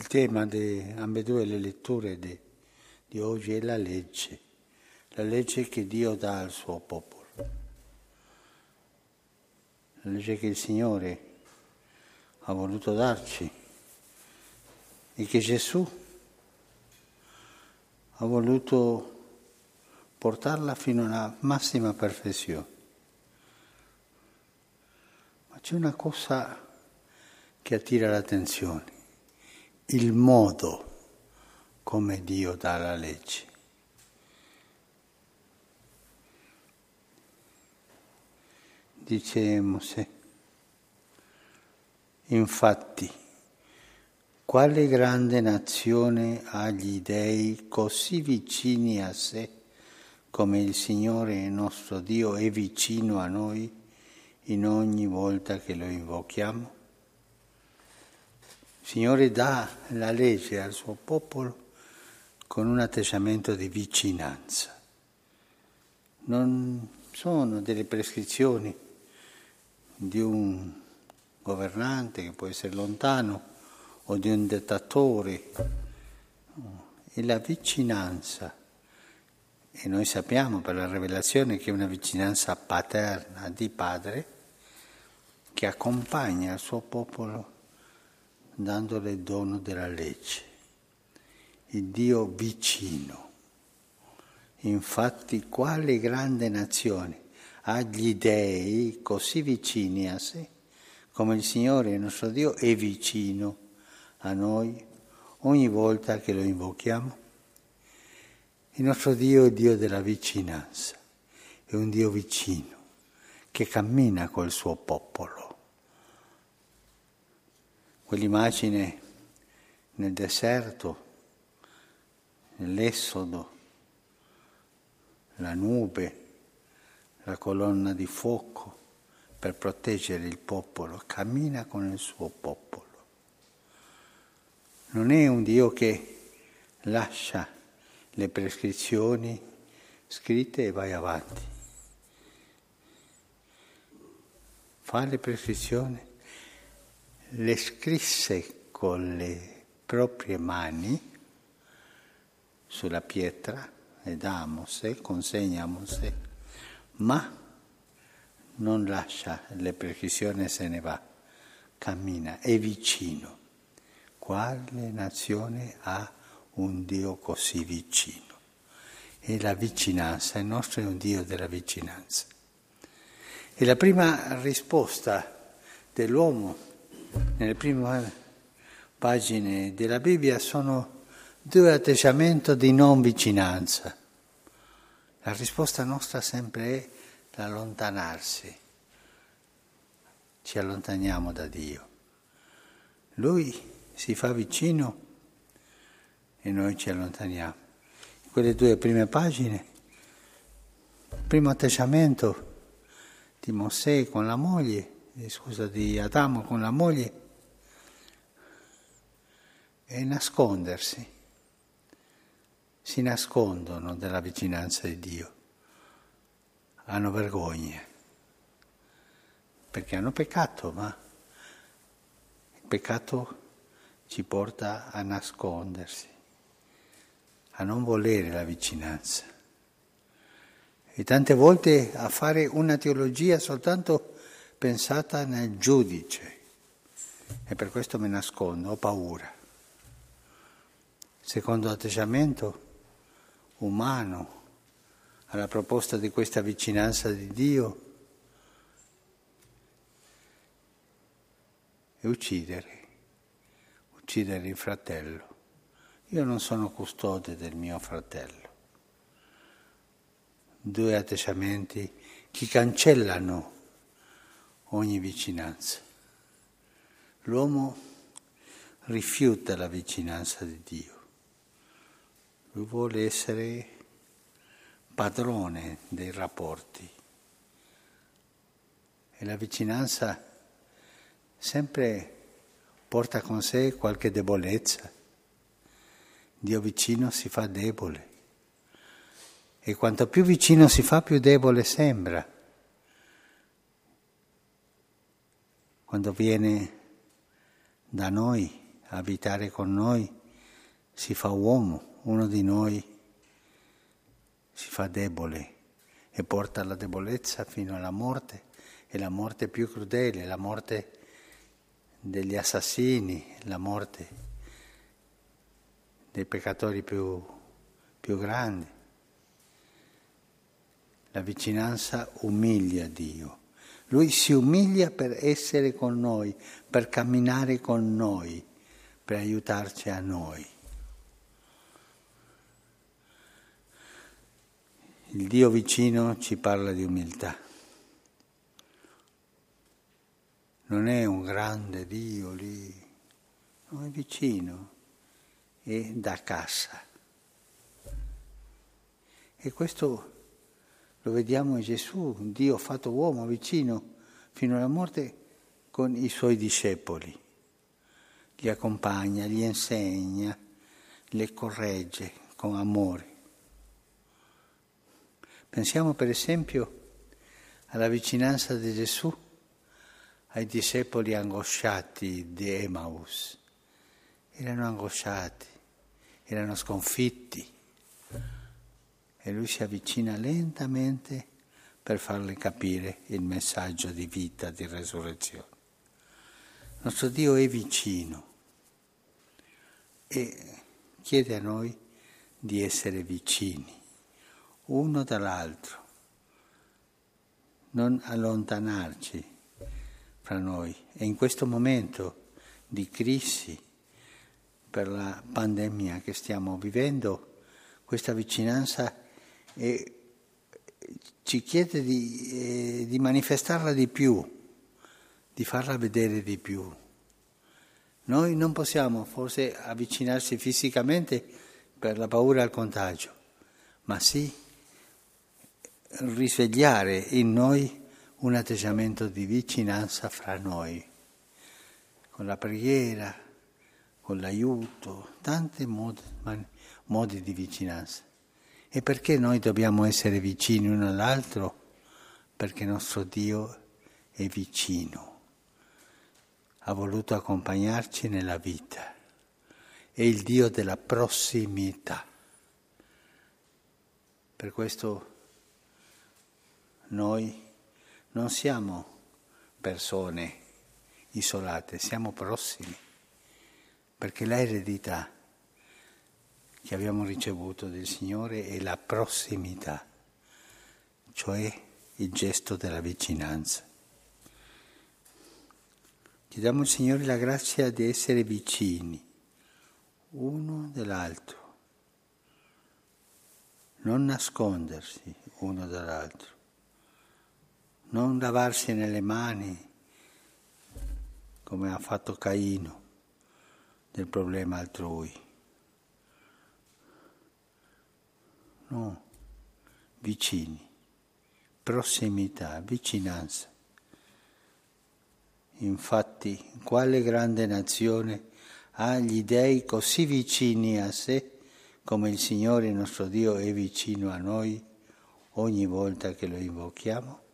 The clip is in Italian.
Il tema di ambedue le letture di, di oggi è la legge, la legge che Dio dà al suo popolo, la legge che il Signore ha voluto darci e che Gesù ha voluto portarla fino alla massima perfezione. Ma c'è una cosa che attira l'attenzione il modo come Dio dà la legge. Dice Mosè, infatti, quale grande nazione ha gli dei così vicini a sé come il Signore nostro Dio è vicino a noi in ogni volta che lo invochiamo? Signore dà la legge al suo popolo con un atteggiamento di vicinanza. Non sono delle prescrizioni di un governante che può essere lontano o di un dettatore, è la vicinanza. E noi sappiamo per la rivelazione che è una vicinanza paterna di padre che accompagna il suo popolo dandole il dono della legge, il Dio vicino. Infatti quale grande nazione ha gli dei così vicini a sé, come il Signore il nostro Dio è vicino a noi ogni volta che lo invochiamo? Il nostro Dio è il Dio della vicinanza, è un Dio vicino che cammina col suo popolo quell'immagine nel deserto, nell'esodo, la nube, la colonna di fuoco per proteggere il popolo, cammina con il suo popolo. Non è un Dio che lascia le prescrizioni scritte e vai avanti. Fa le prescrizioni le scrisse con le proprie mani sulla pietra e dà a Mosè, consegna a Mosè, ma non lascia le precisioni se ne va, cammina, è vicino. Quale nazione ha un Dio così vicino? E la vicinanza, il nostro è un Dio della vicinanza. E la prima risposta dell'uomo nelle prime pagine della Bibbia sono due atteggiamenti di non vicinanza. La risposta nostra sempre è l'allontanarsi. Ci allontaniamo da Dio. Lui si fa vicino e noi ci allontaniamo. In quelle due prime pagine, il primo atteggiamento di Mosè con la moglie eh, scusa, di Adamo con la moglie è nascondersi. Si nascondono dalla vicinanza di Dio, hanno vergogna, perché hanno peccato, ma il peccato ci porta a nascondersi, a non volere la vicinanza. E tante volte a fare una teologia soltanto pensata nel giudice e per questo mi nascondo, ho paura. Secondo atteggiamento umano alla proposta di questa vicinanza di Dio è uccidere, uccidere il fratello. Io non sono custode del mio fratello. Due atteggiamenti che cancellano ogni vicinanza. L'uomo rifiuta la vicinanza di Dio, lui vuole essere padrone dei rapporti e la vicinanza sempre porta con sé qualche debolezza. Dio vicino si fa debole e quanto più vicino si fa più debole sembra. Quando viene da noi abitare con noi, si fa uomo, uno di noi si fa debole e porta la debolezza fino alla morte, e la morte più crudele, la morte degli assassini, la morte dei peccatori più, più grandi. La vicinanza umilia Dio. Lui si umilia per essere con noi, per camminare con noi, per aiutarci a noi. Il Dio vicino ci parla di umiltà. Non è un grande Dio lì, no, è vicino, è da casa. E questo lo vediamo in Gesù, Dio fatto uomo vicino fino alla morte con i suoi discepoli. Li accompagna, li insegna, li corregge con amore. Pensiamo per esempio alla vicinanza di Gesù ai discepoli angosciati di Emmaus. Erano angosciati, erano sconfitti e lui si avvicina lentamente per farle capire il messaggio di vita, di resurrezione. Il nostro Dio è vicino e chiede a noi di essere vicini uno dall'altro, non allontanarci fra noi. E in questo momento di crisi per la pandemia che stiamo vivendo, questa vicinanza è, ci chiede di, eh, di manifestarla di più, di farla vedere di più. Noi non possiamo forse avvicinarsi fisicamente per la paura al contagio, ma sì risvegliare in noi un atteggiamento di vicinanza fra noi, con la preghiera, con l'aiuto, tanti modi, modi di vicinanza. E perché noi dobbiamo essere vicini uno all'altro? Perché nostro Dio è vicino, ha voluto accompagnarci nella vita, è il Dio della prossimità. Per questo noi non siamo persone isolate, siamo prossimi, perché l'eredità che abbiamo ricevuto del Signore è la prossimità, cioè il gesto della vicinanza. Chiediamo al Signore la grazia di essere vicini uno dell'altro, non nascondersi uno dall'altro non lavarsi nelle mani come ha fatto Caino del problema altrui. No, vicini, prossimità, vicinanza. Infatti, quale grande nazione ha gli dei così vicini a sé come il Signore nostro Dio è vicino a noi ogni volta che lo invochiamo?